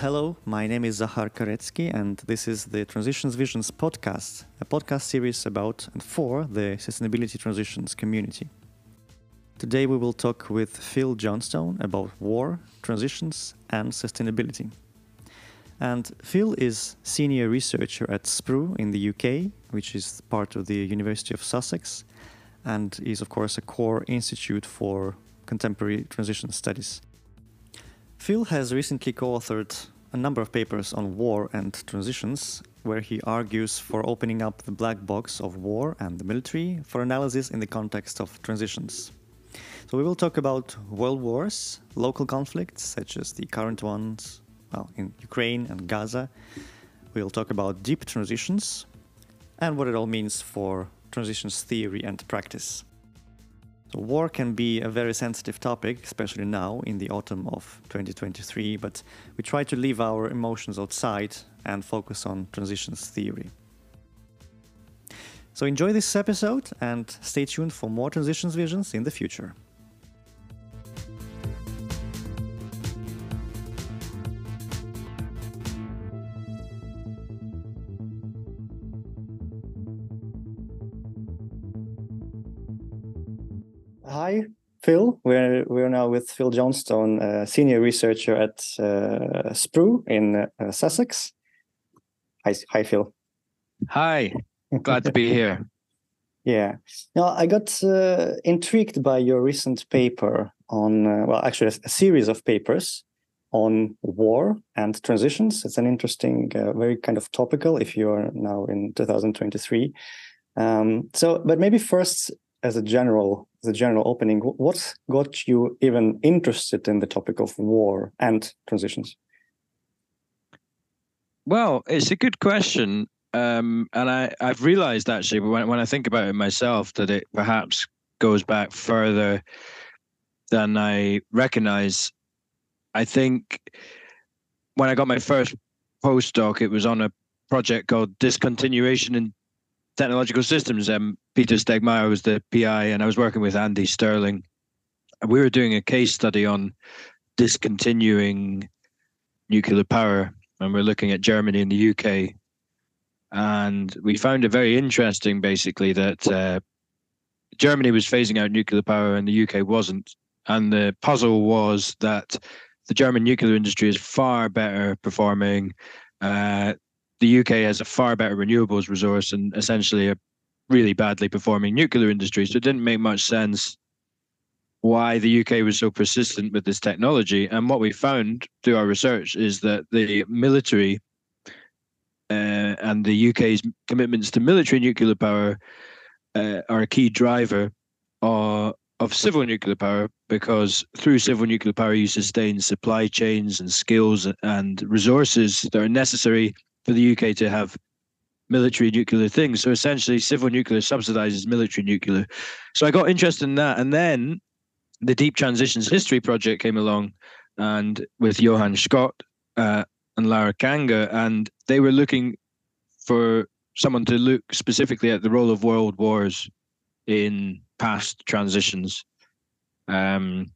Hello, my name is Zahar Karetsky, and this is the Transitions Visions podcast, a podcast series about and for the sustainability transitions community. Today we will talk with Phil Johnstone about war, transitions, and sustainability. And Phil is senior researcher at SPRU in the UK, which is part of the University of Sussex, and is, of course, a core institute for contemporary transition studies. Phil has recently co authored a number of papers on war and transitions, where he argues for opening up the black box of war and the military for analysis in the context of transitions. So, we will talk about world wars, local conflicts, such as the current ones well, in Ukraine and Gaza. We'll talk about deep transitions and what it all means for transitions theory and practice. So war can be a very sensitive topic, especially now in the autumn of 2023, but we try to leave our emotions outside and focus on transitions theory. So enjoy this episode and stay tuned for more transitions visions in the future. Hi, Phil. We're we're now with Phil Johnstone, a senior researcher at uh, SPRU in uh, Sussex. Hi, hi, Phil. Hi, glad to be here. Yeah. Now I got uh, intrigued by your recent paper on, uh, well, actually a, a, series of papers on war and transitions. It's an interesting, uh, very kind of topical if you are now in 2023. Um, so, but maybe first, as a general the general opening, what's got you even interested in the topic of war and transitions? Well, it's a good question. Um, and I, I've realized actually when, when I think about it myself that it perhaps goes back further than I recognize. I think when I got my first postdoc, it was on a project called Discontinuation in Technological Systems. Um, Peter Stegmaier was the PI, and I was working with Andy Stirling. We were doing a case study on discontinuing nuclear power, and we're looking at Germany and the UK. And we found it very interesting, basically, that uh, Germany was phasing out nuclear power and the UK wasn't. And the puzzle was that the German nuclear industry is far better performing. Uh, the UK has a far better renewables resource and essentially a really badly performing nuclear industry. So it didn't make much sense why the UK was so persistent with this technology. And what we found through our research is that the military uh, and the UK's commitments to military nuclear power uh, are a key driver of, of civil nuclear power because through civil nuclear power you sustain supply chains and skills and resources that are necessary for the UK to have military nuclear things. So essentially, civil nuclear subsidizes military nuclear. So I got interested in that. And then the Deep Transitions History Project came along and with Johan Schot uh, and Laur Kanger, and they were looking for someone to look specifically at the role of world wars in past transitions. Um,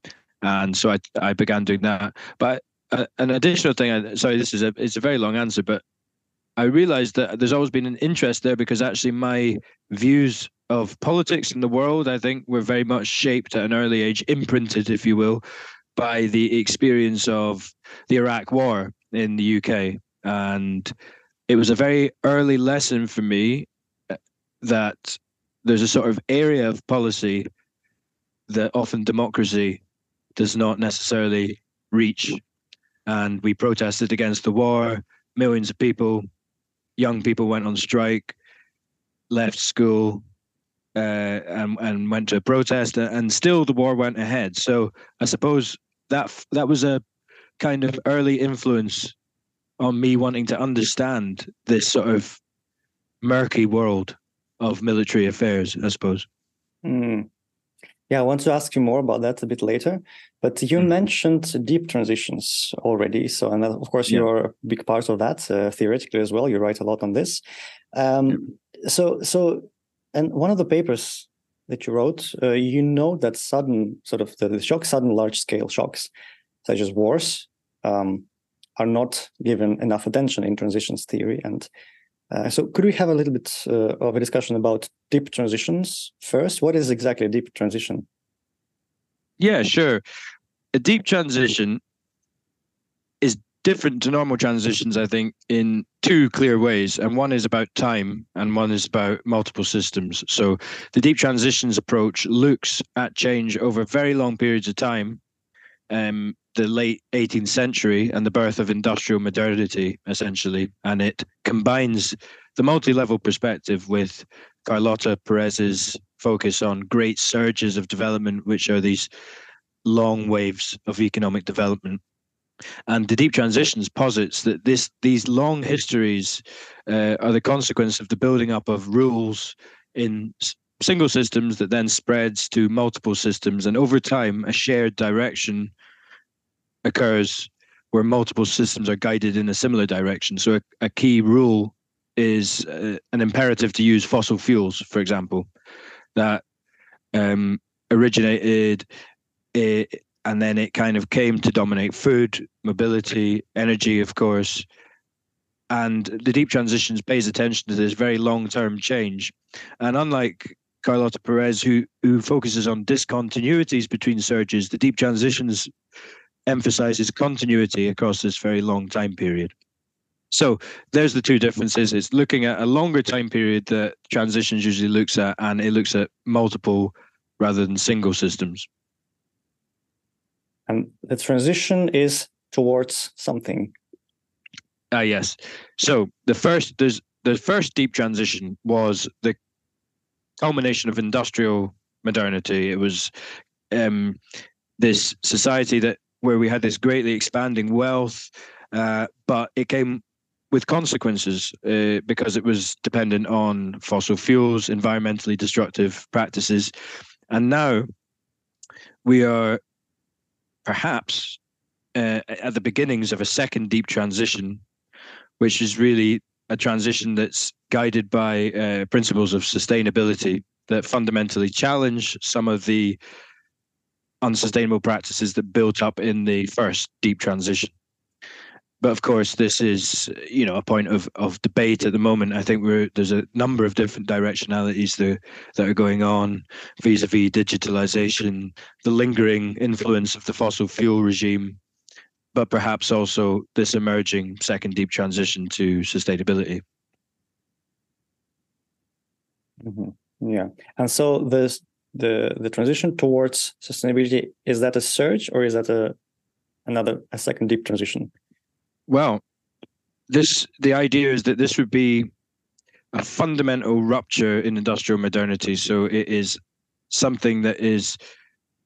and so I, I began doing that. But uh, an additional thing, I, sorry, this is a it's a very long answer, but I realized that there's always been an interest there because actually my views of politics in the world, I think, were very much shaped at an early age, imprinted, if you will, by the experience of the Iraq War in the UK. And it was a very early lesson for me uh, that there's a sort of area of policy that often democracy does not necessarily reach. And we protested against the war. Millions of people young people went on strike, left school, uh, and and went to protest, and still the war went ahead. So I suppose that that was a kind of early influence on me wanting to understand this sort of murky world of military affairs. I suppose. Mm. Yeah, I want to ask you more about that a bit later. But you mm. mentioned deep transitions already. So, and of course, yeah. you're a big part of that uh, theoretically as well. You write a lot on this. Um, yeah. So, so, and one of the papers that you wrote, uh, you know that sudden sort of the, the shock, sudden large scale shocks, such as wars, um, are not given enough attention in transitions theory. And uh, so, could we have a little bit uh, of a discussion about deep transitions first? What is exactly a deep transition? Yeah, sure. A deep transition is different to normal transitions, I think, in two clear ways. And one is about time, and one is about multiple systems. So the deep transitions approach looks at change over very long periods of time. Um, the late 18th century and the birth of industrial modernity, essentially, and it combines the multi-level perspective with Carlota Perez's focus on great surges of development, which are these long waves of economic development. And the deep transitions posits that this these long histories uh, are the consequence of the building up of rules in single systems that then spreads to multiple systems, and over time, a shared direction occurs where multiple systems are guided in a similar direction. So, a, a key rule is uh, an imperative to use fossil fuels, for example, that um, originated. And then it kind of came to dominate food, mobility, energy, of course. And the deep transitions pays attention to this very long-term change. And unlike Carlota Perez, who who focuses on discontinuities between surges, the deep transitions emphasizes continuity across this very long time period. So there's the two differences. It's looking at a longer time period that transitions usually looks at, and it looks at multiple rather than single systems and the transition is towards something. Ah, uh, yes. So the first there's the first deep transition was the culmination of industrial modernity. It was um, this society that where we had this greatly expanding wealth, uh, but it came with consequences uh, because it was dependent on fossil fuels, environmentally destructive practices, and now we are perhaps uh, at the beginnings of a second deep transition, which is really a transition that's guided by uh, principles of sustainability that fundamentally challenge some of the unsustainable practices that built up in the first deep transition but of course, this is you know a point of, of debate at the moment. I think we're there's a number of different directionalities that that are going on vis-a-vis digitalization, the lingering influence of the fossil fuel regime, but perhaps also this emerging second deep transition to sustainability. Mm-hmm. Yeah, and so the the the transition towards sustainability is that a surge or is that a another a second deep transition? Well, this the idea is that this would be a fundamental rupture in industrial modernity. So it is something that is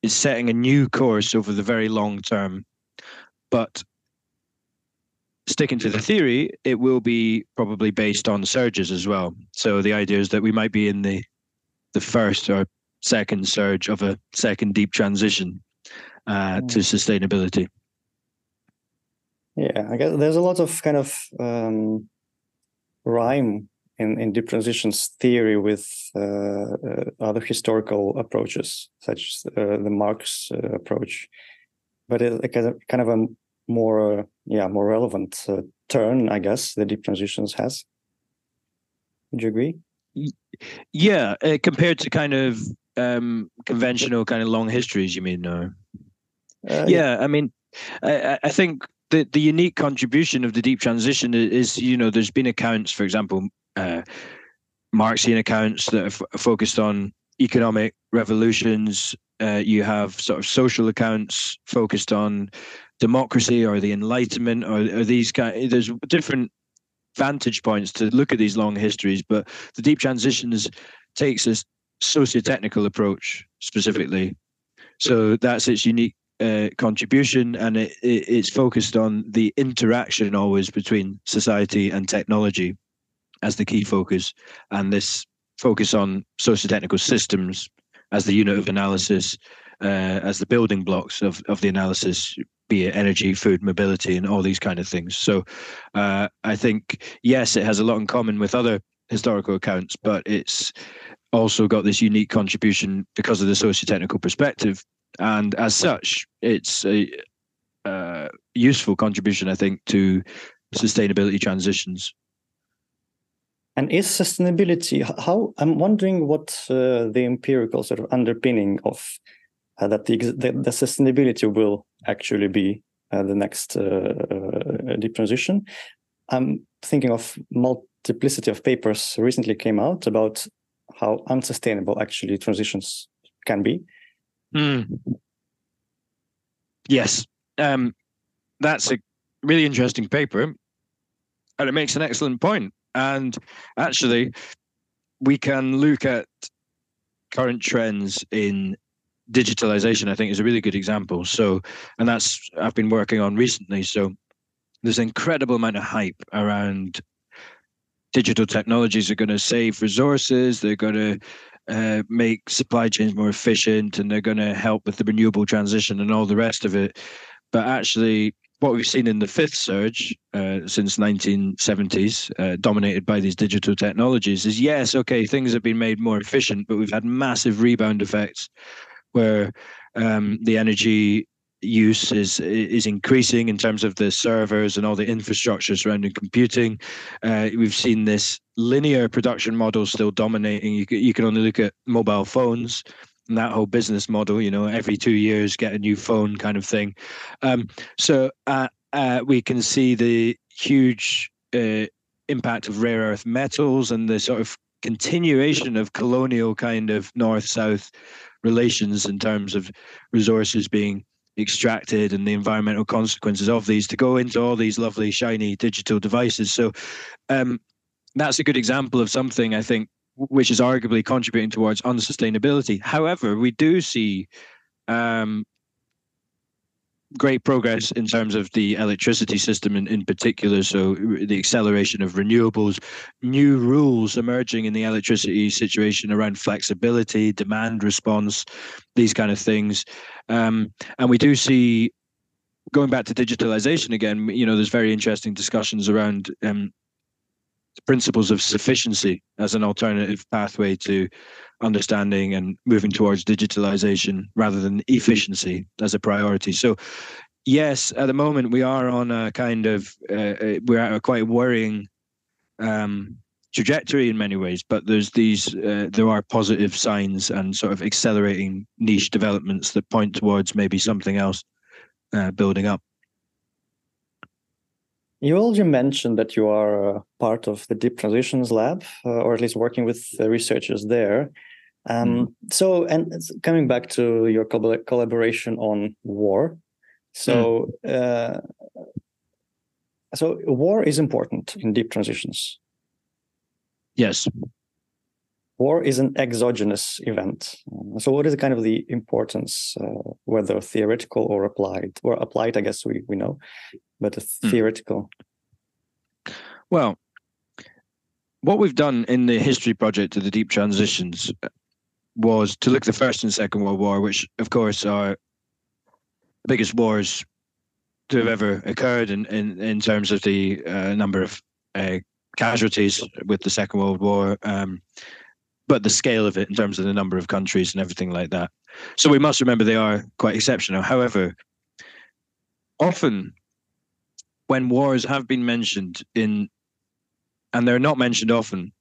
is setting a new course over the very long term. But sticking to the theory, it will be probably based on surges as well. So the idea is that we might be in the the first or second surge of a second deep transition uh, to hmm. sustainability. Yeah, I guess there's a lot of kind of um, rhyme in, in deep transitions theory with uh, uh, other historical approaches, such as uh, the Marx uh, approach. But it, kind of kind of a more, yeah, more relevant uh, turn, I guess, the deep transitions has. Would you agree? Yeah, compared to kind of um, conventional kind of long histories, you mean? No. yeah, yeah, I mean, I, I think the the unique contribution of the deep transition is, you know there's been accounts for example uh, marxian accounts that are f- focused on economic revolutions uh, you have sort of social accounts focused on democracy or the enlightenment or, or these kind there's different vantage points to look at these long histories but the deep transitions takes a socio-technical approach specifically so that's its unique uh, contribution, and it, it, it's focused on the interaction always between society and technology as the key focus, and this focus on socio-technical systems as the unit of analysis, uh, as the building blocks of, of the analysis, be it energy, food, mobility, and all these kind of things. So, uh, I think yes, it has a lot in common with other historical accounts, but it's also got this unique contribution because of the socio-technical perspective and as such, it's a uh, useful contribution, I think, to sustainability transitions. And is sustainability how? I'm wondering what uh, the empirical sort of underpinning of uh, that the, the, the sustainability will actually be uh, the next uh, uh, deep transition. I'm thinking of multiplicity of papers recently came out about how unsustainable actually transitions can be. Mm. Yes, um, that's a really interesting paper, and it makes an excellent point. And actually, we can look at current trends in digitalization. I think is a really good example. So, and that's I've been working on recently. So, there's an incredible amount of hype around digital technologies are going to save resources. They're going to uh, make supply chains more efficient and they're going to help with the renewable transition and all the rest of it. But actually, what we've seen in the fifth surge uh, since 1970s, uh, dominated by these digital technologies, is yes, okay, things have been made more efficient, but we've had massive rebound effects where um, the energy use is is increasing in terms of the servers and all the infrastructure surrounding computing. Uh, we've seen this linear production model still dominating. You you can only look at mobile phones and that whole business model. You know, every two years get a new phone kind of thing. Um, so uh, uh, we can see the huge uh, impact of rare earth metals and the sort of continuation of colonial kind of north south relations in terms of resources being extracted and the environmental consequences of these to go into all these lovely shiny digital devices. So um, that's a good example of something i think which is arguably contributing towards unsustainability. However we do see um, great progress in terms of the electricity system in, in particular. So the acceleration of renewables, new rules emerging in the electricity situation around flexibility, demand response, these kind of things. Um, and we do see going back to digitalization again, you know, there's very interesting discussions around um, principles of sufficiency as an alternative pathway to understanding and moving towards digitalization rather than efficiency as a priority. So, yes, at the moment we are on a kind of uh, uh, we're at a quite worrying um, trajectory in many ways, but there's these uh, there are positive signs and sort of accelerating niche developments that point towards maybe something else uh, building up. You already mentioned that you are part of the Deep Transitions Lab, uh, or at least working with researchers there. Um, mm. So, and coming back to your collaboration on war, so mm. uh, so war is important in deep transitions. Yes, war is an exogenous event. So, what is kind of the importance, uh, whether theoretical or applied? Or applied, I guess we we know, but mm. theoretical. Well, what we've done in the history project of the deep transitions was to look at the First and Second World War, which, of course, are the biggest wars to have ever occurred in, in, in terms of the uh, number of uh, casualties with the Second World War, um, but the scale of it in terms of the number of countries and everything like that. So we must remember they are quite exceptional. However, often when wars have been mentioned in, and they're not mentioned often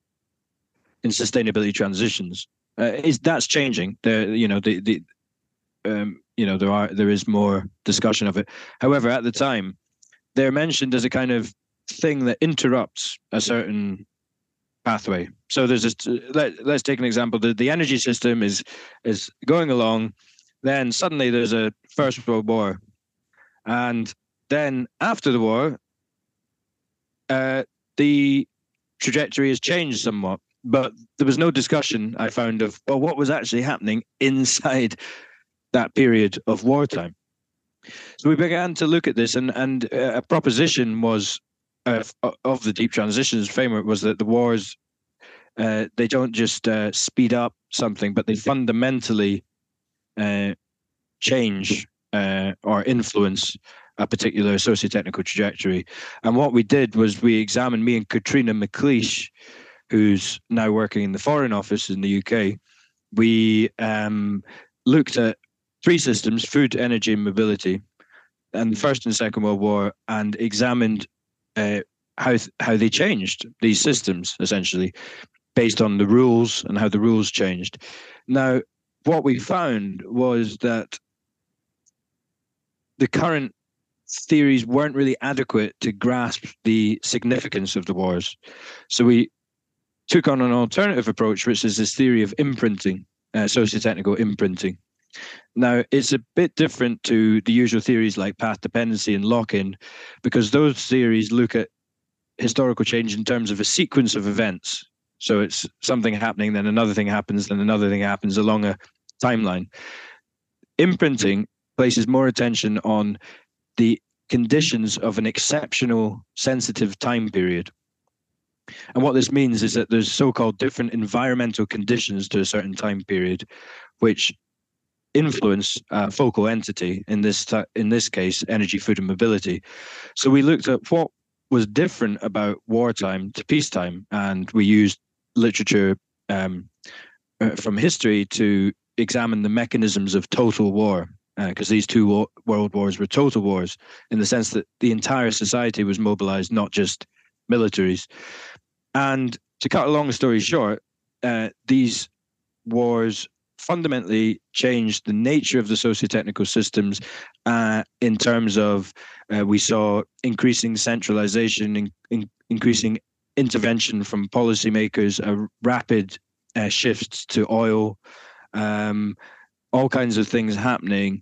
in sustainability transitions, uh, is that's changing. There, you know, the the um, you know there are there is more discussion of it. However, at the time, they're mentioned as a kind of thing that interrupts a certain pathway. So there's this. Let, let's take an example. The the energy system is is going along. Then suddenly there's a First World War, and then after the war, uh, the trajectory has changed somewhat but there was no discussion I found of well what was actually happening inside that period of wartime. So we began to look at this, and and a proposition was uh, of the deep transitions framework was that the wars uh, they don't just uh, speed up something, but they fundamentally uh, change uh, or influence a particular socio-technical trajectory. And what we did was we examined me and Caitriona McLeish who's now working in the Foreign Office in the UK, we um, looked at three systems food, energy, and mobility. and the First and Second World War and examined uh, how how they changed these systems essentially based on the rules and how the rules changed. Now, what we found was that the current theories weren't really adequate to grasp the significance of the wars. So we took on an alternative approach, which is this theory of imprinting, uh, socio-technical imprinting. Now, it's a bit different to the usual theories like path dependency and lock-in, because those theories look at historical change in terms of a sequence of events. So it's something happening, then another thing happens, then another thing happens along a timeline. Imprinting places more attention on the conditions of an exceptional sensitive time period. And what this means is that there's so-called different environmental conditions to a certain time period, which influence uh, focal entity in this in this case energy food and mobility so we looked at what was different about wartime to peacetime and we used literature um, uh, from history to examine the mechanisms of total war because uh, these two war- world wars were total wars in the sense that the entire society was mobilized, not just militaries. And to cut a long story short, uh, these wars fundamentally changed the nature of the socio-technical systems uh, in terms of uh, we saw increasing centralization, in, in, increasing intervention from policymakers, a rapid uh, shift to oil, um, all kinds of things happening.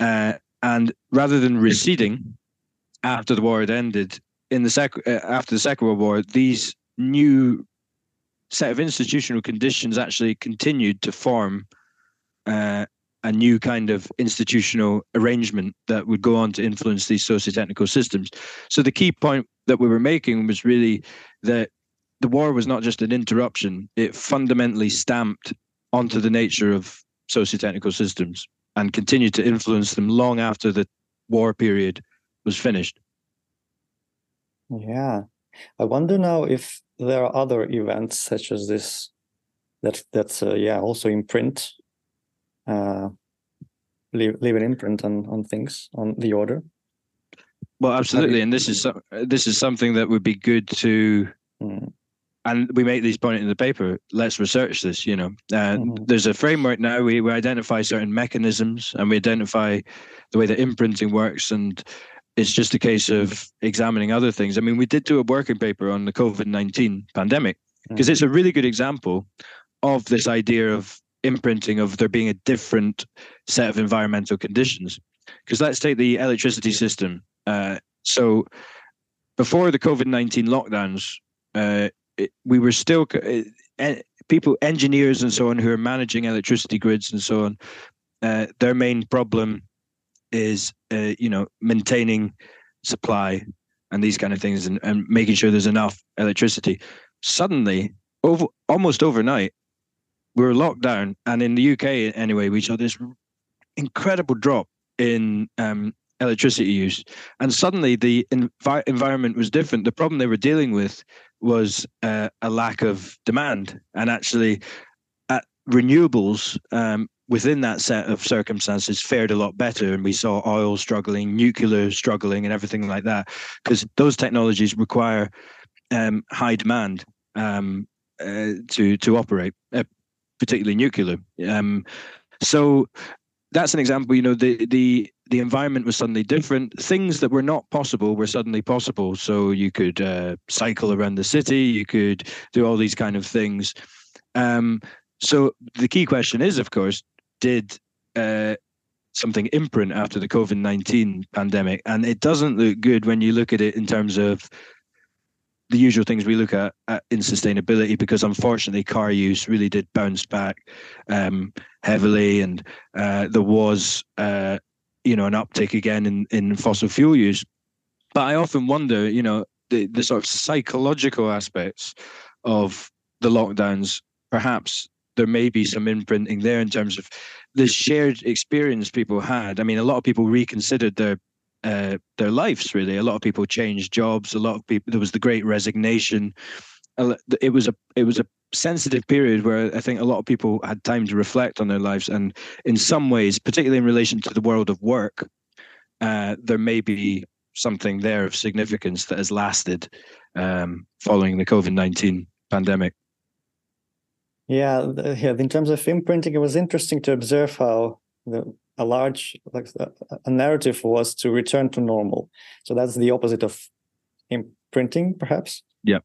Uh, and rather than receding after the war had ended, in the sec- uh, after the Second World War, these new set of institutional conditions actually continued to form uh, a new kind of institutional arrangement that would go on to influence these socio-technical systems. So the key point that we were making was really that the war was not just an interruption; it fundamentally stamped onto the nature of socio-technical systems and continued to influence them long after the war period was finished. Yeah, I wonder now if there are other events such as this that that's uh, yeah also imprint, uh, leave leave an imprint on on things on the order. Well, absolutely, and this is this is something that would be good to mm and we make these points in the paper let's research this you know uh, mm-hmm. there's a framework now we, we identify certain mechanisms and we identify the way that imprinting works and it's just a case of examining other things i mean we did do a working paper on the covid-19 pandemic because it's a really good example of this idea of imprinting of there being a different set of environmental conditions because let's take the electricity system uh, so before the covid-19 lockdowns uh, it, we were still uh, people, engineers and so on, who are managing electricity grids and so on. Uh, their main problem is, uh, you know, maintaining supply and these kind of things, and, and making sure there's enough electricity. Suddenly, over almost overnight, we were locked down, and in the UK anyway, we saw this incredible drop in um, electricity use, and suddenly the envi- environment was different. The problem they were dealing with was uh, a lack of demand, and actually, renewables um, within that set of circumstances fared a lot better, and we saw oil struggling, nuclear struggling, and everything like that, because those technologies require um, high demand um, uh, to to operate, uh, particularly nuclear. Um, so that's an example. You know, the the the environment was suddenly different. Things that were not possible were suddenly possible. So you could uh, cycle around the city. You could do all these kind of things. Um, so the key question is, of course, did uh, something imprint after the COVID nineteen pandemic? And it doesn't look good when you look at it in terms of the usual things we look at, at, in sustainability because unfortunately car use really did bounce back um, heavily and uh, there was uh, you know an uptick again in, in fossil fuel use but i often wonder you know the, the sort of psychological aspects of the lockdowns perhaps there may be some imprinting there in terms of the shared experience people had i mean a lot of people reconsidered their uh, their lives really. A lot of people changed jobs. A lot of people. There was the Great Resignation. It was a it was a sensitive period where I think a lot of people had time to reflect on their lives, and in some ways, particularly in relation to the world of work, uh, there may be something there of significance that has lasted um, following the COVID nineteen pandemic. Yeah, yeah. In terms of imprinting, it was interesting to observe how the, a large like a narrative was to return to normal. So that's the opposite of imprinting, perhaps. Yeah,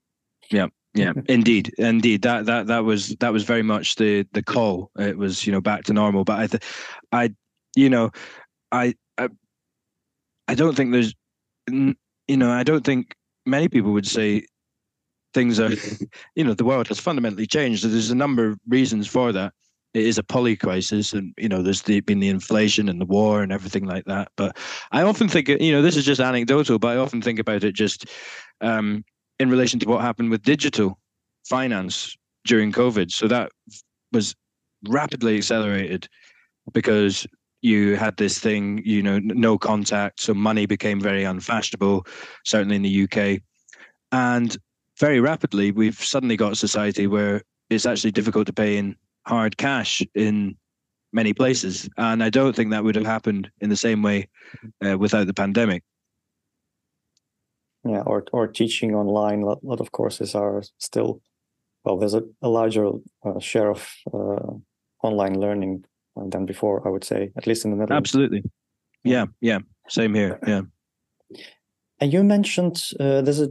yeah, yeah. indeed, indeed. That that that was that was very much the the call. It was you know back to normal. But I, th- I, you know, I, I, I don't think there's, you know, I don't think many people would say things are, you know, the world has fundamentally changed. There's a number of reasons for that. It is a poly crisis, and you know, there's the, been the inflation and the war and everything like that. But I often think, you know, this is just anecdotal, but I often think about it just um, in relation to what happened with digital finance during COVID. So that was rapidly accelerated because you had this thing, you know, no contact, so money became very unfashionable, certainly in the UK. And very rapidly, we've suddenly got a society where it's actually difficult to pay in hard cash in many places. And I don't think that would have happened in the same way uh, without the pandemic. Yeah, or or teaching online. A lot of courses are still well. There's a, a larger uh, share of uh, online learning than before. I would say, at least in the Netherlands. Absolutely. Yeah, yeah. Same here. Yeah. And you mentioned uh, there's a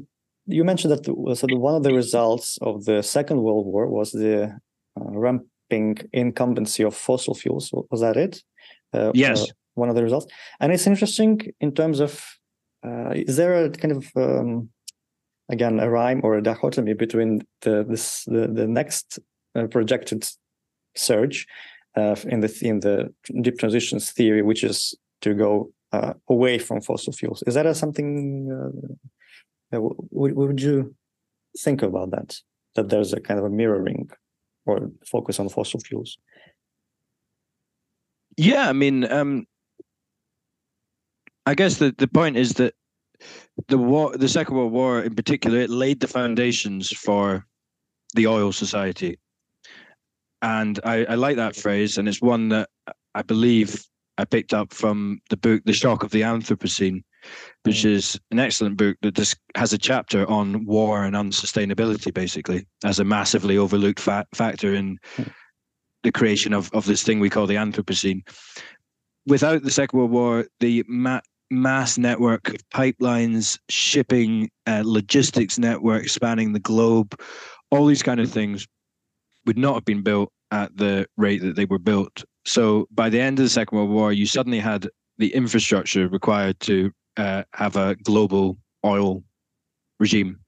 you mentioned that so the, one of the results of the Second World War was the uh, ramping incumbency of fossil fuels. Was that it? Uh, yes. Uh, one of the results, and it's interesting in terms of uh, is there a kind of um, again a rhyme or a dichotomy between the this the, the next uh, projected surge uh, in the in the deep transitions theory, which is to go away from fossil fuels? Is that a something would, would you think about that? That there's a kind of a mirroring or focus on fossil fuels? Yeah, I mean, um, I guess the, the point is that the war, the Second World War in particular, it laid the foundations for the oil society, and I, I like that phrase, and it's one that I believe I picked up from the book "The Shock of the Anthropocene," which mm. is an excellent book that just has a chapter on war and unsustainability, basically, as a massively overlooked fa- factor in mm. the creation of, of this thing we call the Anthropocene. Without the Second World War, the ma- mass network of pipelines, shipping, uh, logistics network spanning the globe, all these kind of things would not have been built at the rate that they were built. So by the end of the Second World War, you suddenly had the infrastructure required to uh, have a global oil regime,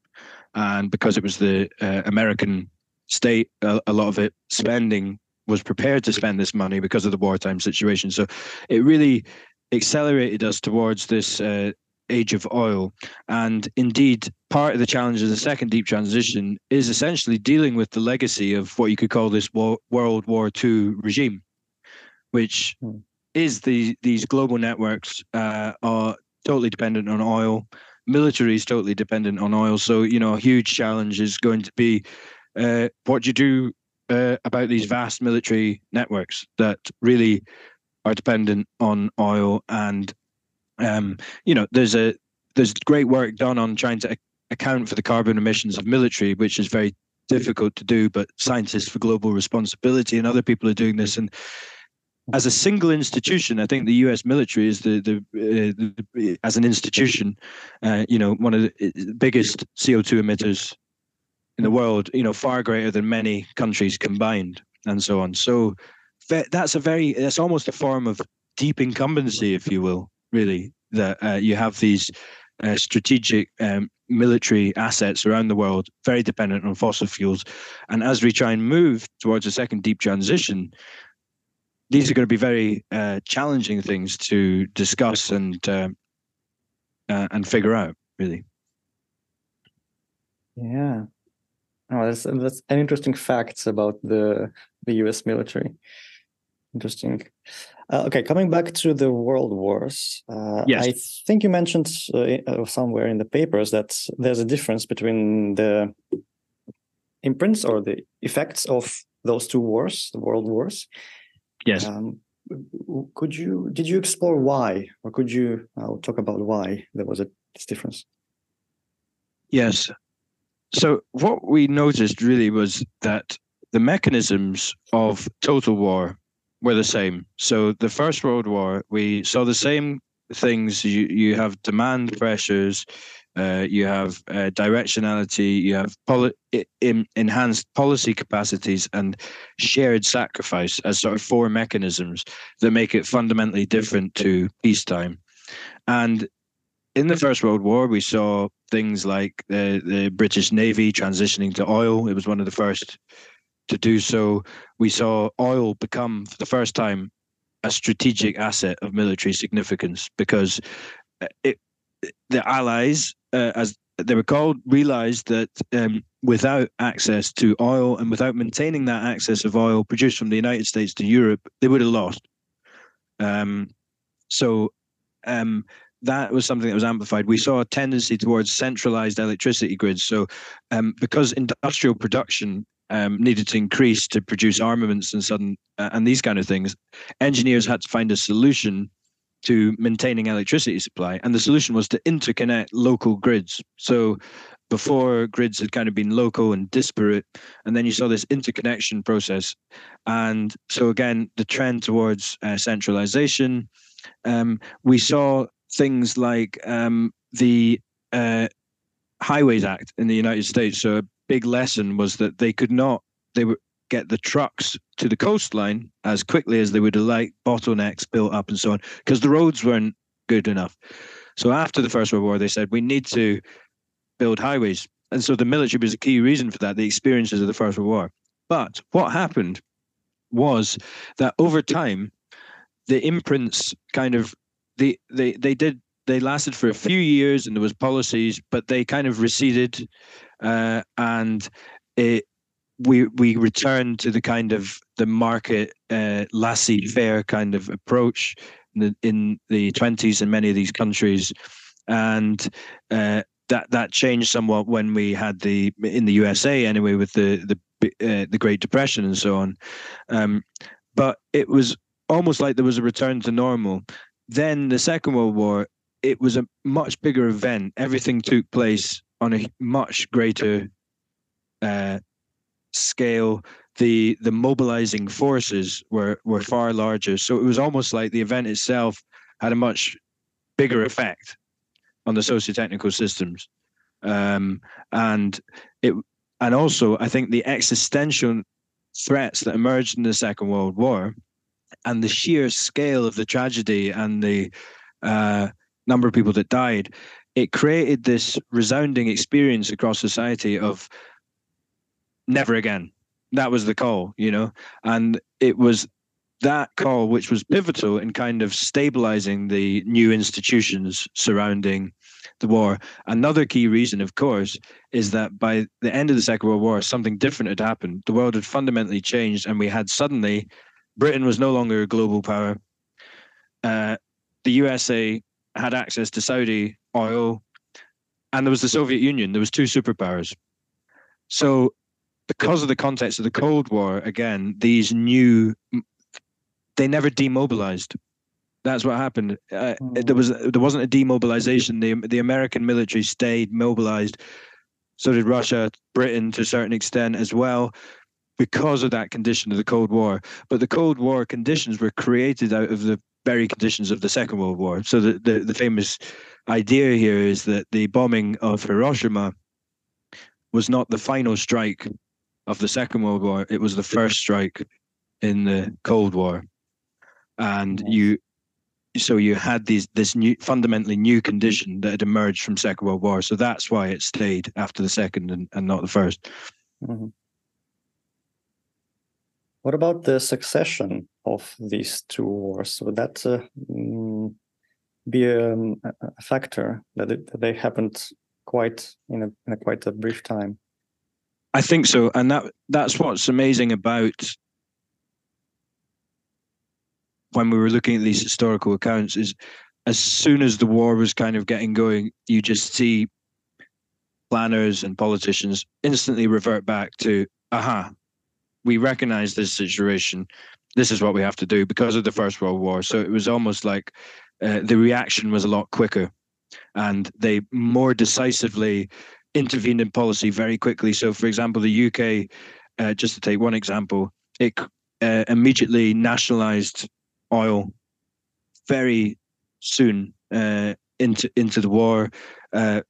and because it was the uh, American state, a, a, lot of it spending was prepared to spend this money because of the wartime situation. So it really accelerated us towards this uh, age of oil. And indeed, part of the challenge of the second deep transition is essentially dealing with the legacy of what you could call this World War II regime, which hmm. is the these global networks uh, are totally dependent on oil. Military is totally dependent on oil. So, you know, a huge challenge is going to be uh, what do you do uh, about these vast military networks that really are dependent on oil and um, you know there's a there's great work done on trying to account for the carbon emissions of military which is very difficult to do but scientists for global responsibility and other people are doing this and as a single institution, I think the U.S. military is the the, uh, the as an institution, uh, you know, one of the uh, biggest CO2 emitters in the world. You know, far greater than many countries combined, and so on. So that's a very that's almost a form of deep incumbency, if you will, really. That uh, you have these uh, strategic um, military assets around the world, very dependent on fossil fuels, and as we try and move towards a second deep transition these are going to be very uh, challenging things to discuss and uh, uh, and figure out really. Yeah. Oh that's that's an interesting facts about the the us military. Interesting. Uh, okay coming back to the world wars uh, yes. i think you mentioned uh, somewhere in the papers that there's a difference between the imprints or the effects of those two wars the world wars Yes. Um, could you did you explore why, or could you uh, talk about why there was a this difference? Yes. So what we noticed really was that the mechanisms of total war were the same. So the First World War, we saw the same things. You you have demand pressures, uh, you have uh, directionality, you have poli- in, enhanced policy capacities, and shared sacrifice as sort of four mechanisms that make it fundamentally different to peacetime. And in the First World War, we saw things like the, the British Navy transitioning to oil. It was one of the first to do so. We saw oil become, for the first time, a strategic asset of military significance because uh, it, the Allies, uh, as they were called, realized that um, without access to oil and without maintaining that access of oil produced from the United States to Europe, they would have lost. Um, so um, that was something that was amplified. We saw a tendency towards centralized electricity grids. So, um, because industrial production um, needed to increase to produce armaments and sudden uh, and these kind of things, engineers had to find a solution to maintaining electricity supply, and the solution was to interconnect local grids. So, before grids had kind of been local and disparate, and then you saw this interconnection process, and so again the trend towards uh, centralization. Um, we saw things like um, the uh, Highways Act in the United States. So a big lesson was that they could not they would get the trucks to the coastline as quickly as they would like, bottlenecks built up and so on, because the roads weren't good enough. So after the First World War, they said we need to build highways. And so the military was a key reason for that, the experiences of the First World War. But what happened was that over time, the imprints kind of they they they did they lasted for a few years and there was policies, but they kind of receded, uh, and it we we returned to the kind of the market uh, laissez-faire kind of approach in the, in the 20s in many of these countries, and uh, that that changed somewhat when we had the in the USA anyway with the the uh, the Great Depression and so on, um, but it was almost like there was a return to normal. Then the Second World War, it was a much bigger event. Everything took place on a much greater uh, scale. The the mobilizing forces were were far larger. So it was almost like the event itself had a much bigger effect on the socio-technical systems. Um, and it and also I think the existential threats that emerged in the Second World War and the sheer scale of the tragedy and the uh, number of people that died, it created this resounding experience across society of never again. That was the call, you know, and it was that call which was pivotal in kind of stabilizing the new institutions surrounding the war. Another key reason, of course, is that by the end of the Second World War, something different had happened. The world had fundamentally changed, and we had suddenly Britain was no longer a global power. Uh, the USA had access to Saudi oil, and there was the Soviet Union. There was two superpowers. So, because of the context of the Cold War, again, these new they never demobilized. That's what happened. Uh, there was there wasn't a demobilization. The the American military stayed mobilized. So did Russia, Britain to a certain extent as well because of that condition of the Cold War. But the Cold War conditions were created out of the very conditions of the Second World War. So the, the, the famous idea here is that the bombing of Hiroshima was not the final strike of the Second World War, it was the first strike in the Cold War. And you so you had these this new fundamentally new condition that had emerged from Second World War. So that's why it stayed after the second and, and not the 1st mm-hmm. What about the succession of these two wars? Would that uh, mm, be a, a factor that, it, that, they happened quite in a, in a quite a brief time? I think so, and that that's what's amazing about when we were looking at these historical accounts is as soon as the war was kind of getting going, you just see planners and politicians instantly revert back to, aha, we recognize this situation. this is what we have to do because of the First World War. So it was almost like uh, the reaction was a lot quicker, and they more decisively intervened in policy very quickly. So, for example, the UK, uh, just to take one example, it uh, immediately nationalised oil very soon uh, into into the war. Uh,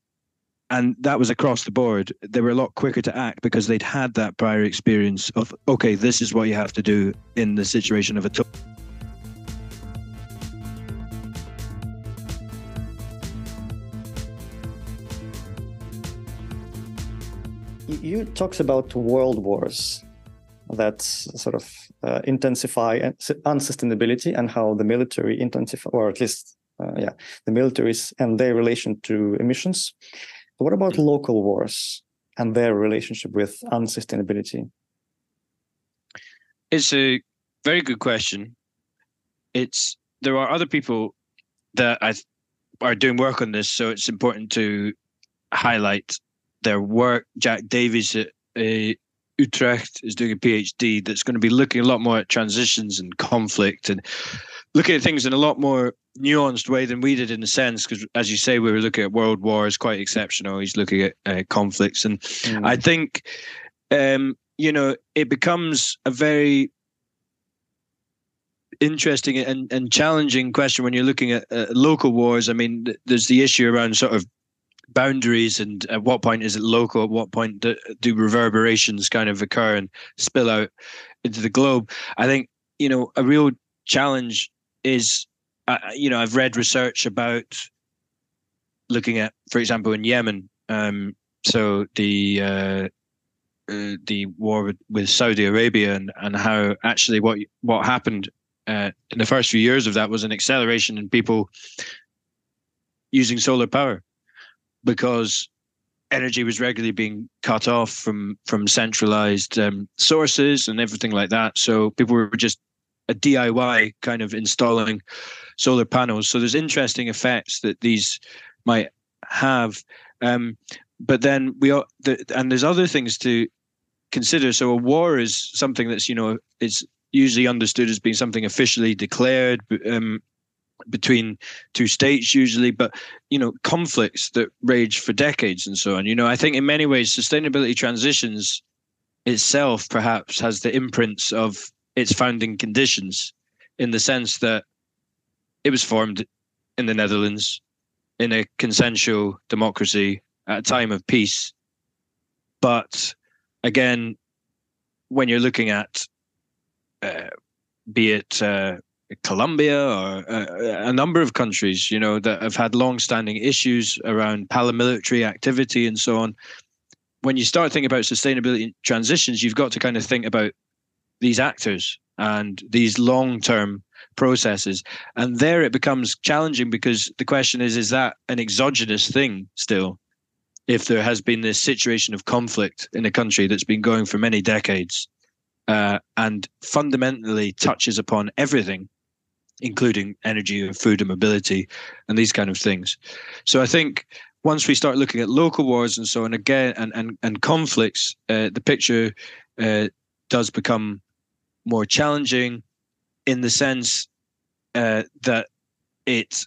and that was across the board. They were a lot quicker to act because they'd had that prior experience of okay, this is what you have to do in the situation of a. T- you talks about world wars that sort of uh, intensify unsustainability and how the military intensify, or at least, uh, yeah, the militaries and their relation to emissions. What about mm. local wars and their relationship with unsustainability? It's a very good question. It's there are other people that I are doing work on this, so it's important to highlight their work. Jack Davies at uh, Utrecht is doing a PhD that's going to be looking a lot more at transitions and conflict and looking at things in a lot more nuanced way than we did in a sense because as you say we were looking at world wars quite exceptional he's looking at uh, conflicts and mm. i think um, you know it becomes a very interesting and, and challenging question when you're looking at uh, local wars i mean there's the issue around sort of boundaries and at what point is it local at what point do, do reverberations kind of occur and spill out into the globe? I think you know a real challenge is uh, you know i've read research about looking at for example in yemen um, so the uh, uh, the war with, with saudi arabia and, and how actually what what happened uh, in the first few years of that was an acceleration in people using solar power because energy was regularly being cut off from from centralized um, sources and everything like that. So people were just a DIY kind of installing solar panels. So there's interesting effects that these might have. Um, but then we are, the, and there's other things to consider. So a war is something that's you know it's usually understood as being something officially declared. Um, between two states usually but you know conflicts that rage for decades and so on. You know i think in many ways sustainability transitions itself perhaps has the imprints of its founding conditions in the sense that it was formed in the netherlands in a consensual democracy at a time of peace. But again when you're looking at uh, be it uh, Colombia or uh, a number of countries, you know, that have had long-standing issues around paramilitary activity and so on. When you start thinking about sustainability transitions, you've got to kind of think about these actors and these long-term processes. And there it becomes challenging because the question is, is that an exogenous thing still? If there has been this situation of conflict in a country that's been going for many decades, uh, and fundamentally touches upon everything including energy and food and mobility and these kind of things. So I think once we start looking at local wars and so on again and and, and conflicts, uh, the picture uh, does become more challenging in the sense uh, that it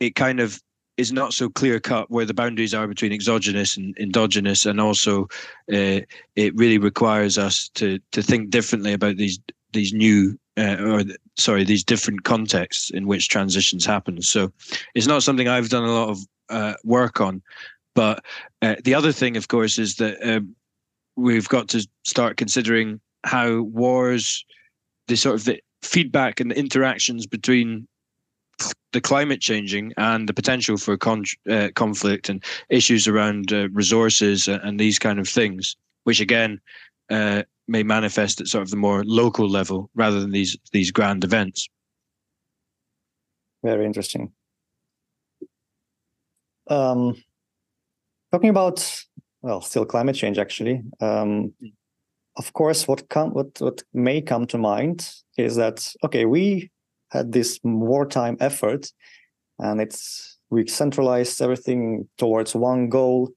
it kind of is not so clear cut where the boundaries are between exogenous and endogenous, and also uh, it really requires us to to think differently about these these new uh, or sorry these different contexts in which transitions happen. So it's not something i've done a lot of uh, work on but uh, the other thing of course is that um, we've got to start considering how wars the sort of the feedback and the interactions between the climate changing and the potential for con- uh, conflict and issues around uh, resources and these kind of things which again uh, may manifest at sort of the more local level rather than these these grand events. Very interesting. Um, talking about well, still climate change actually. Um, of course, what come what what may come to mind is that okay, we had this wartime effort, and it's we centralized everything towards one goal,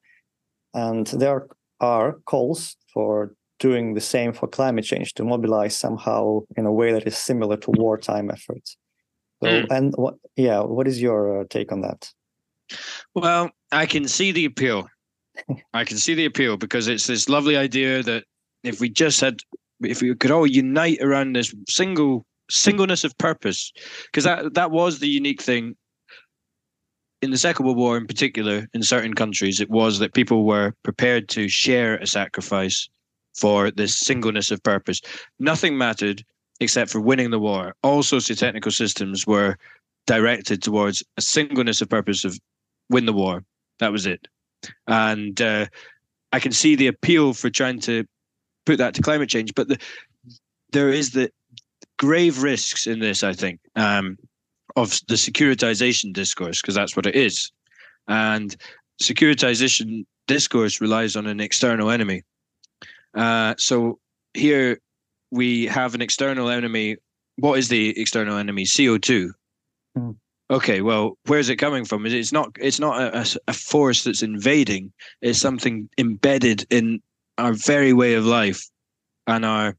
and there are calls for doing the same for climate change to mobilize somehow in a way that is similar to wartime efforts. So, mm. and what, yeah, what is your uh, take on that? Well, I can see the appeal. I can see the appeal because it's this lovely idea that if we just had, if we could all unite around this single singleness of purpose, because that that was the unique thing in the Second World War, in particular, in certain countries, it was that people were prepared to share a sacrifice for this singleness of purpose. Nothing mattered except for winning the war. All socio-technical systems were directed towards a singleness of purpose of win the war. That was it. And uh, I can see the appeal for trying to put that to climate change, but the, there is the grave risks in this. I think um, of the securitization discourse because that's what it is, and securitization discourse relies on an external enemy. Uh, so here we have an external enemy. What is the external enemy? CO two. Mm. Okay, well, where's it coming from? It's not. It's not a, a force that's invading. It's something embedded in our very way of life and our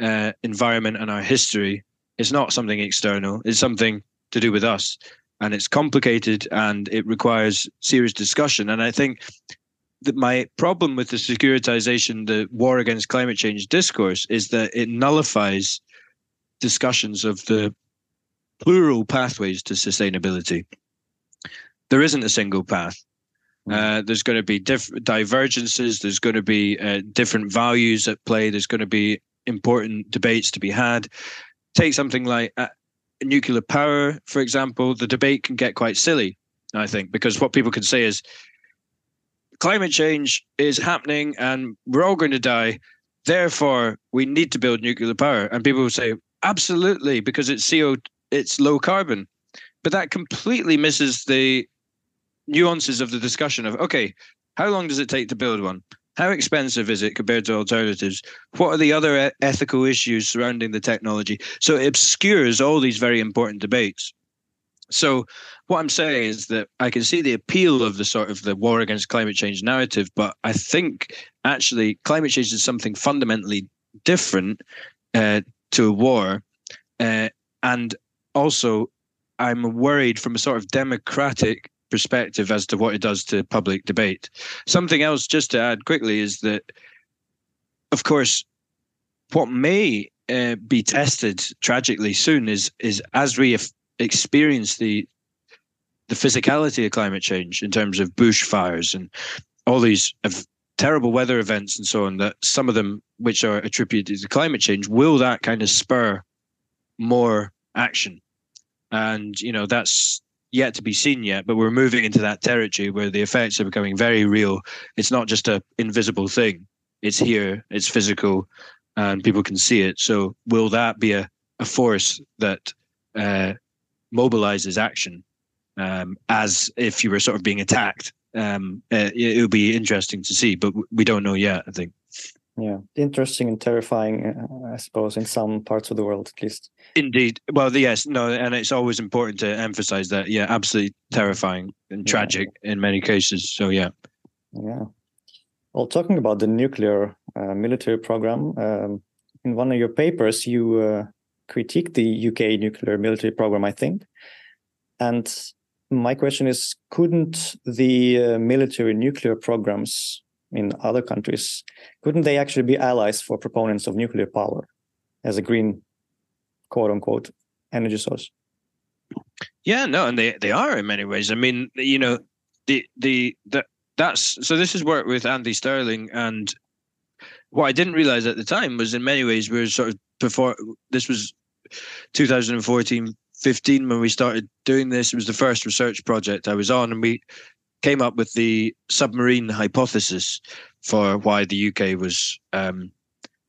uh, environment and our history. It's not something external. It's something to do with us, and it's complicated and it requires serious discussion. And I think my problem with the securitization, the war against climate change discourse, is that it nullifies discussions of the plural pathways to sustainability. There isn't a single path. Hmm. Uh, there's going to be diff- divergences. There's going to be uh, different values at play. There's going to be important debates to be had. Take something like uh, nuclear power, for example. The debate can get quite silly, I think, because what people can say is climate change is happening and we're all going to die. Therefore, we need to build nuclear power. And people will say, absolutely, because it's CO, it's low carbon. But that completely misses the nuances of the discussion of okay, how long does it take to build one? How expensive is it compared to alternatives? What are the other ethical issues surrounding the technology? So it obscures all these very important debates. So what I'm saying is that I can see the appeal of the sort of the war against climate change narrative, but I think actually climate change is something fundamentally different uh, to a war, uh, and also I'm worried from a sort of democratic perspective as to what it does to public debate. Something else, just to add quickly, is that, of course, what may uh, be tested tragically soon is is as we experience the the physicality of climate change in terms of bushfires and all these terrible weather events and so on that some of them which are attributed to climate change will that kind of spur more action and you know that's yet to be seen yet, but we're moving into that territory where the effects are becoming very real. It's not just a invisible thing. It's here, it's physical, and people can see it. So will that be a, a force that uh, mobilizes action um, as if you were sort of being attacked? Um, uh, it, will be interesting to see, but we don't know yet, I think. Yeah, interesting and terrifying, uh, I suppose, in some parts of the world at least. Indeed. Well, yes, no, and it's always important to emphasize that. Yeah, absolutely terrifying and tragic yeah. in many cases. So, yeah. Yeah. Well, talking about the nuclear uh, military program, um, in one of your papers, you uh, critique the UK nuclear military program, I think. And my question is couldn't the uh, military nuclear programs in other countries, couldn't they actually be allies for proponents of nuclear power as a green, quote unquote, energy source? Yeah, no, and they, they are in many ways. I mean, you know, the the the that's so this is work with Andy Stirling and what I didn't realize at the time was in many ways we were sort of before this was 2014 15 when we started doing this. It was the first research project I was on and we came up with the submarine hypothesis for why the UK was um,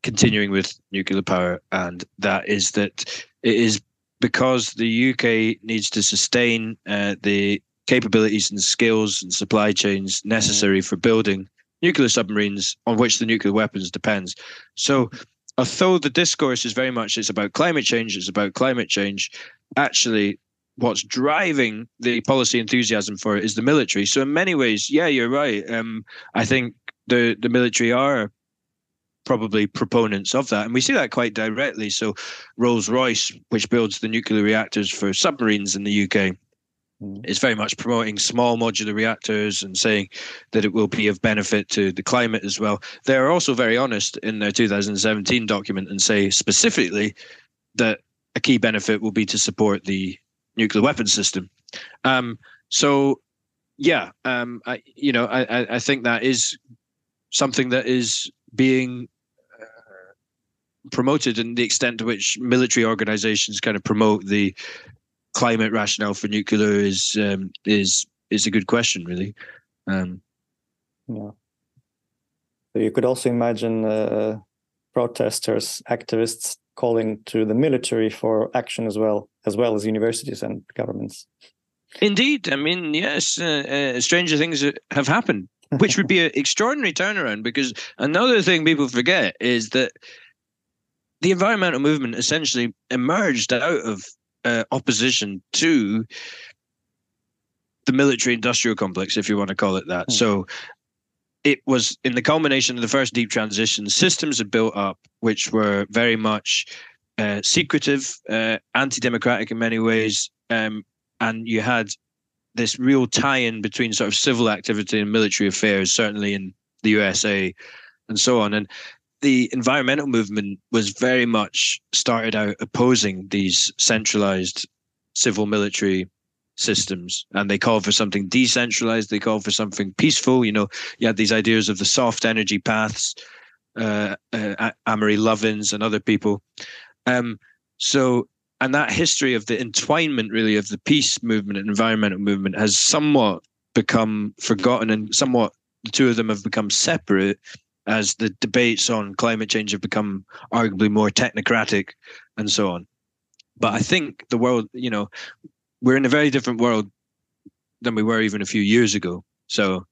continuing with nuclear power, and that is that it is because the UK needs to sustain uh, the capabilities and skills and supply chains necessary for building nuclear submarines on which the nuclear weapons depends. So although the discourse is very much it's about climate change, it's about climate change, actually what's driving the policy enthusiasm for it is the military. So in many ways, yeah, you're right. Um, I think the the military are probably proponents of that. And we see that quite directly. So, Rolls Royce, which builds the nuclear reactors for submarines in the UK. Is very much promoting small modular reactors and saying that it will be of benefit to the climate as well. They're also very honest in their 2017 document and say specifically that a key benefit will be to support the nuclear weapons system. Um, so, yeah, um, I, you know, I, I think that is something that is being promoted and the extent to which military organizations kind of promote the climate rationale for nuclear is um, is is a good question, really. Um, yeah. So you could also imagine uh, protesters, activists calling to the military for action as well, as well as universities and governments. Indeed, I mean, yes, uh, uh, stranger things have happened, which would be an extraordinary turnaround. Because another thing people forget is that the environmental movement essentially emerged out of uh, opposition to the military industrial complex, if you want to call it that. Mm. So it was in the culmination of the first deep transition, systems had built up which were very much uh, secretive, uh, anti democratic in many ways. Um, and you had this real tie in between sort of civil activity and military affairs, certainly in the USA and so on. And the environmental movement was very much started out opposing these centralized civil military systems. And they called for something decentralized. They called for something peaceful. You know you had these ideas of the soft energy paths uh, uh amory lovins and other people. Um, so and that history of the entwinement really of the peace movement and environmental movement has somewhat become forgotten and somewhat the two of them have become separate as the debates on climate change have become arguably more technocratic and so on. But I think the world, you know, we're in a very different world than we were even a few years ago. So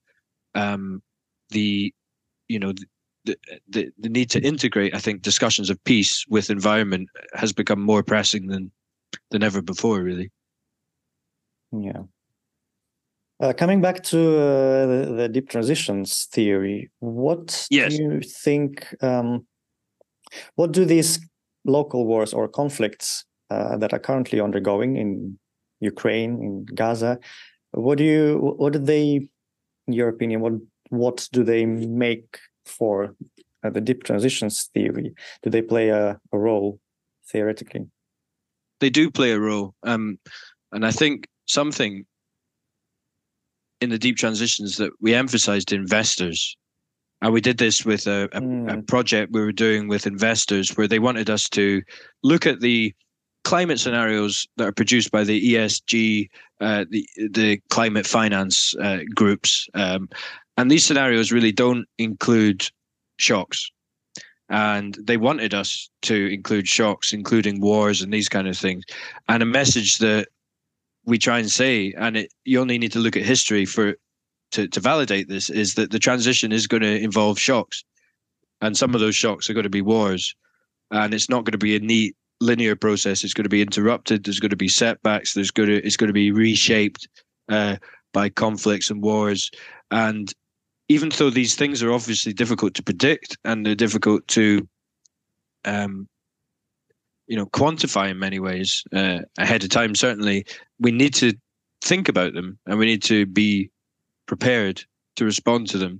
um, the, you know, the, the the need to integrate, I think, discussions of peace with environment has become more pressing than than ever before, really. Yeah. Uh, coming back to uh, the, the, deep transitions theory, what yes. do you think? Um, what do these local wars or conflicts uh, that are currently undergoing in Ukraine, in Gaza, what do you? What do they, in your opinion, what what do they make for uh, the deep transitions theory? Do they play a, a role theoretically? They do play a role, um, and I think something in the deep transitions that we emphasized investors. And we did this with a, a, mm. a project we were doing with investors where they wanted us to look at the climate scenarios that are produced by the ESG, uh, the the climate finance uh, groups, um, and these scenarios really don't include shocks. And they wanted us to include shocks, including wars and these kind of things. And a message that we try and say, and it, you only need to look at history for to, to validate this, is that the transition is going to involve shocks, and some of those shocks are going to be wars, and it's not going to be a neat linear process. It's going to be interrupted. There's going to be setbacks. There's going to it's going to be reshaped uh, by conflicts and wars, and even though these things are obviously difficult to predict and they're difficult to um, you know quantify in many ways uh, ahead of time. Certainly we need to think about them and we need to be prepared to respond to them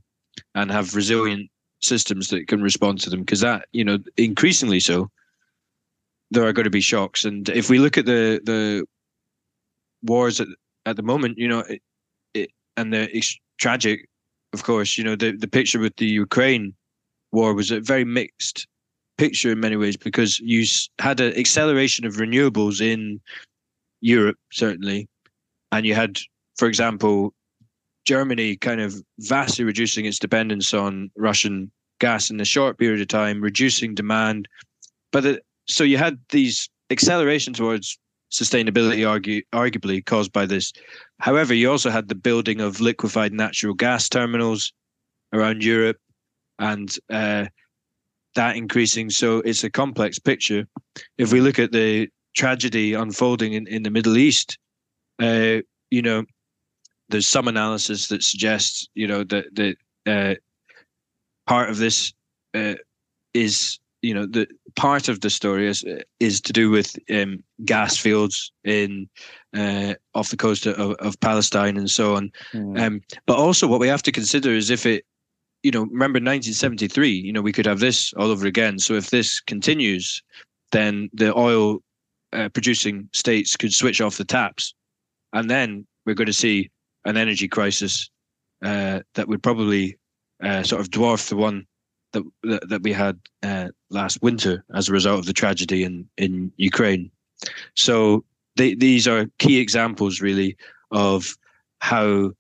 and have resilient systems that can respond to them because that you know increasingly so there are going to be shocks. And if we look at the the wars at, at the moment you know it, it and the it's tragic of course you know the the picture with the ukraine war was a very mixed picture in many ways because you had an acceleration of renewables in Europe, certainly, and you had, for example, Germany kind of vastly reducing its dependence on Russian gas in a short period of time, reducing demand. But so you had these acceleration towards sustainability, argue, arguably caused by this. However, you also had the building of liquefied natural gas terminals around Europe, and uh, that increasing. So it's a complex picture. If we look at the tragedy unfolding in, in the Middle East, uh, you know, there's some analysis that suggests, you know, that that uh, part of this uh, is you know the part of the story is is to do with um, gas fields in uh, off the coast of, of Palestine and so on. Mm. Um, but also, what we have to consider is if it, you know, remember 1973. You know, we could have this all over again. So if this continues, then the oil uh, producing states could switch off the taps, and then we're going to see an energy crisis uh, that would probably uh, sort of dwarf the one that that, that we had uh, last winter as a result of the tragedy in in Ukraine. So they, these are key examples, really, of how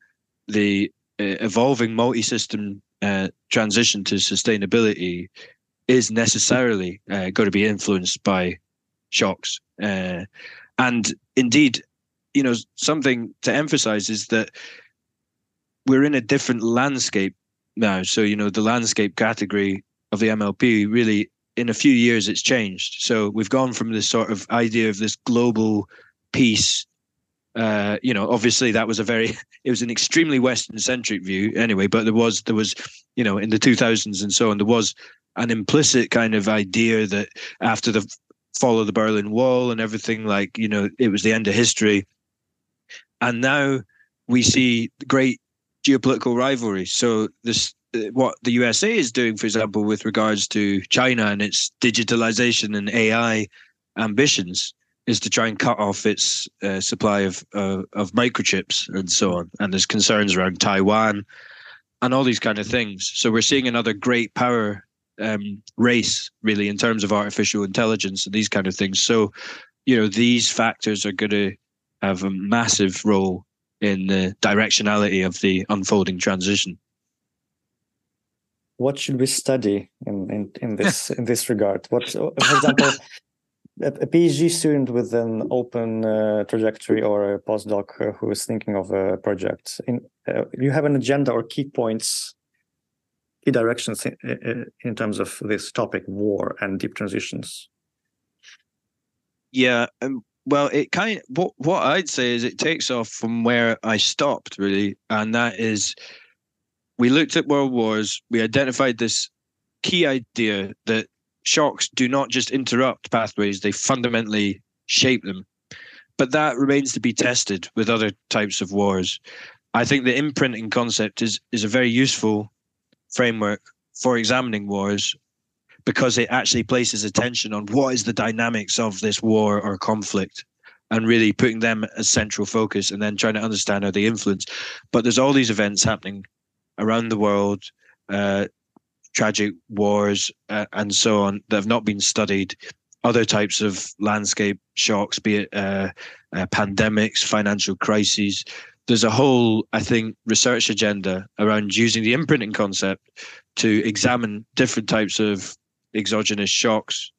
the uh, evolving multi-system uh, transition to sustainability is necessarily uh, going to be influenced by shocks. Uh, and indeed, you know, something to emphasize is that we're in a different landscape now. So, you know, the landscape category of the MLP really, in a few years, it's changed. So we've gone from this sort of idea of this global peace. Uh, you know, obviously that was a very, it was an extremely Western centric view anyway, but there was, there was, you know, in the 2000s and so on, there was an implicit kind of idea that after the fall of the Berlin Wall and everything, like, you know, it was the end of history. And now we see great geopolitical rivalry. So this uh, what the USA is doing, for example, with regards to China and its digitalization and AI ambitions, is to try and cut off its uh, supply of uh, of microchips and so on. And there's concerns around Taiwan and all these kind of things. So we're seeing another great power um, race, really, in terms of artificial intelligence and these kind of things. So, you know, these factors are going to have a massive role in the directionality of the unfolding transition. What should we study in in, in this in this regard? What, for example, a, PhD student with an open uh, trajectory or a postdoc who is thinking of a project, in, uh, you have an agenda or key points, key directions in, in terms of this topic, war and deep transitions. Yeah, um, well, it kind of, what what I'd say is it takes off from where I stopped really, and that is we looked at world wars, we identified this key idea that shocks do not just interrupt pathways, they fundamentally shape them. But that remains to be tested with other types of wars. I think the imprinting concept is is a very useful framework for examining wars because it actually places attention on what is the dynamics of this war or conflict and really putting them as central focus and then trying to understand how they influence. But there's all these events happening around the world, uh, tragic wars uh, and so on that have not been studied. Other types of landscape shocks, be it uh, uh pandemics, financial crises. There's a whole, I think, research agenda around using the imprinting concept to examine different types of exogenous shocks,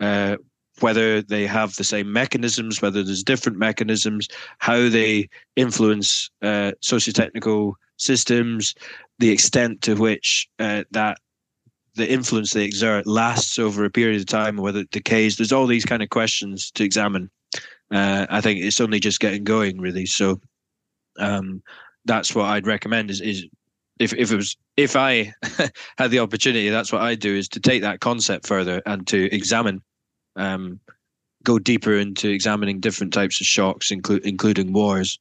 uh, whether they have the same mechanisms, whether there's different mechanisms, how they influence uh, socio-technical systems, the extent to which uh, that the influence they exert lasts over a period of time, whether it decays. There's all these kind of questions to examine. Uh, I think it's only just getting going, really. So um, that's what I'd recommend: is, is if if it was if I had the opportunity, that's what I'd do is to take that concept further and to examine, um, go deeper into examining different types of shocks, include including wars.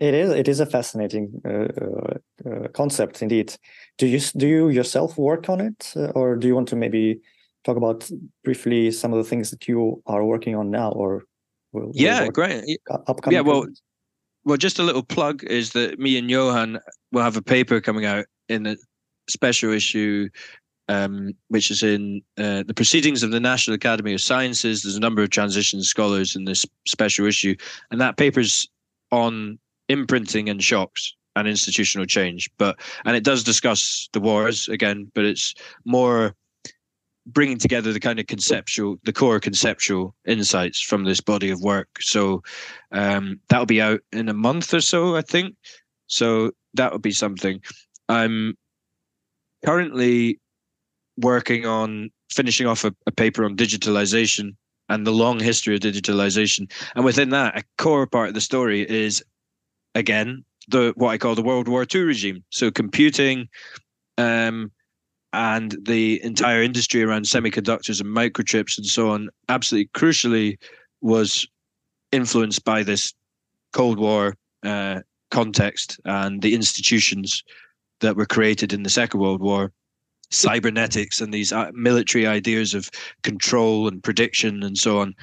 It is it is a fascinating uh, uh, concept indeed. Do you do you yourself work on it, uh, or do you want to maybe talk about briefly some of the things that you are working on now, or will, yeah, great, upcoming? Yeah, well, well, just a little plug is that me and Johan will have a paper coming out in a special issue, um, which is in uh, the Proceedings of the National Academy of Sciences. There's a number of transition scholars in this special issue, and that paper's on imprinting and shocks and institutional change. But and it does discuss the wars again, but it's more bringing together the kind of conceptual, the core conceptual insights from this body of work. So um, that'll be out in a month or so, I think. So that would be something. I'm currently working on finishing off a, a paper on digitalization and the long history of digitalization. And within that, a core part of the story is again the what I call the World War II regime. So computing, um, and the entire industry around semiconductors and microchips and so on, absolutely crucially, was influenced by this Cold War uh, context and the institutions that were created in the Second World War, cybernetics and these uh, military ideas of control and prediction and so on,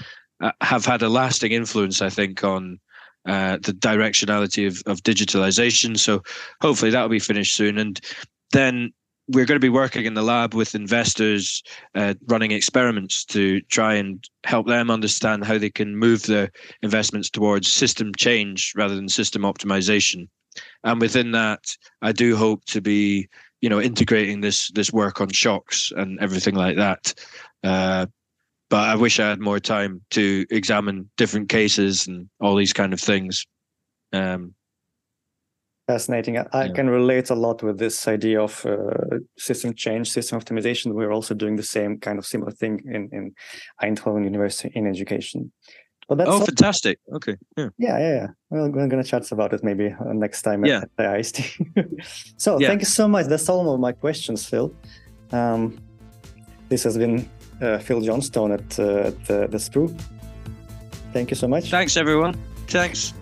uh, have had a lasting influence, I think, on uh, the directionality of, of digitalization. So hopefully that will be finished soon. And then we're going to be working in the lab with investors, uh, running experiments to try and help them understand how they can move their investments towards system change rather than system optimization. And within that, I do hope to be, you know, integrating this this work on shocks and everything like that. Uh, but I wish I had more time to examine different cases and all these kind of things. Um, Fascinating. I, I can relate a lot with this idea of uh, system change, system optimization. We're also doing the same kind of similar thing in, in Eindhoven University in education. But that's oh, all... fantastic. Okay. Yeah. Yeah. Yeah. yeah. Well, we're going to chat about it maybe uh, next time yeah. at, at IST. so yeah. thank you so much. That's all of my questions, Phil. Um, this has been Phil Johnstone at, uh, at the, the SPRU. Thank you so much. Thanks, everyone. Thanks.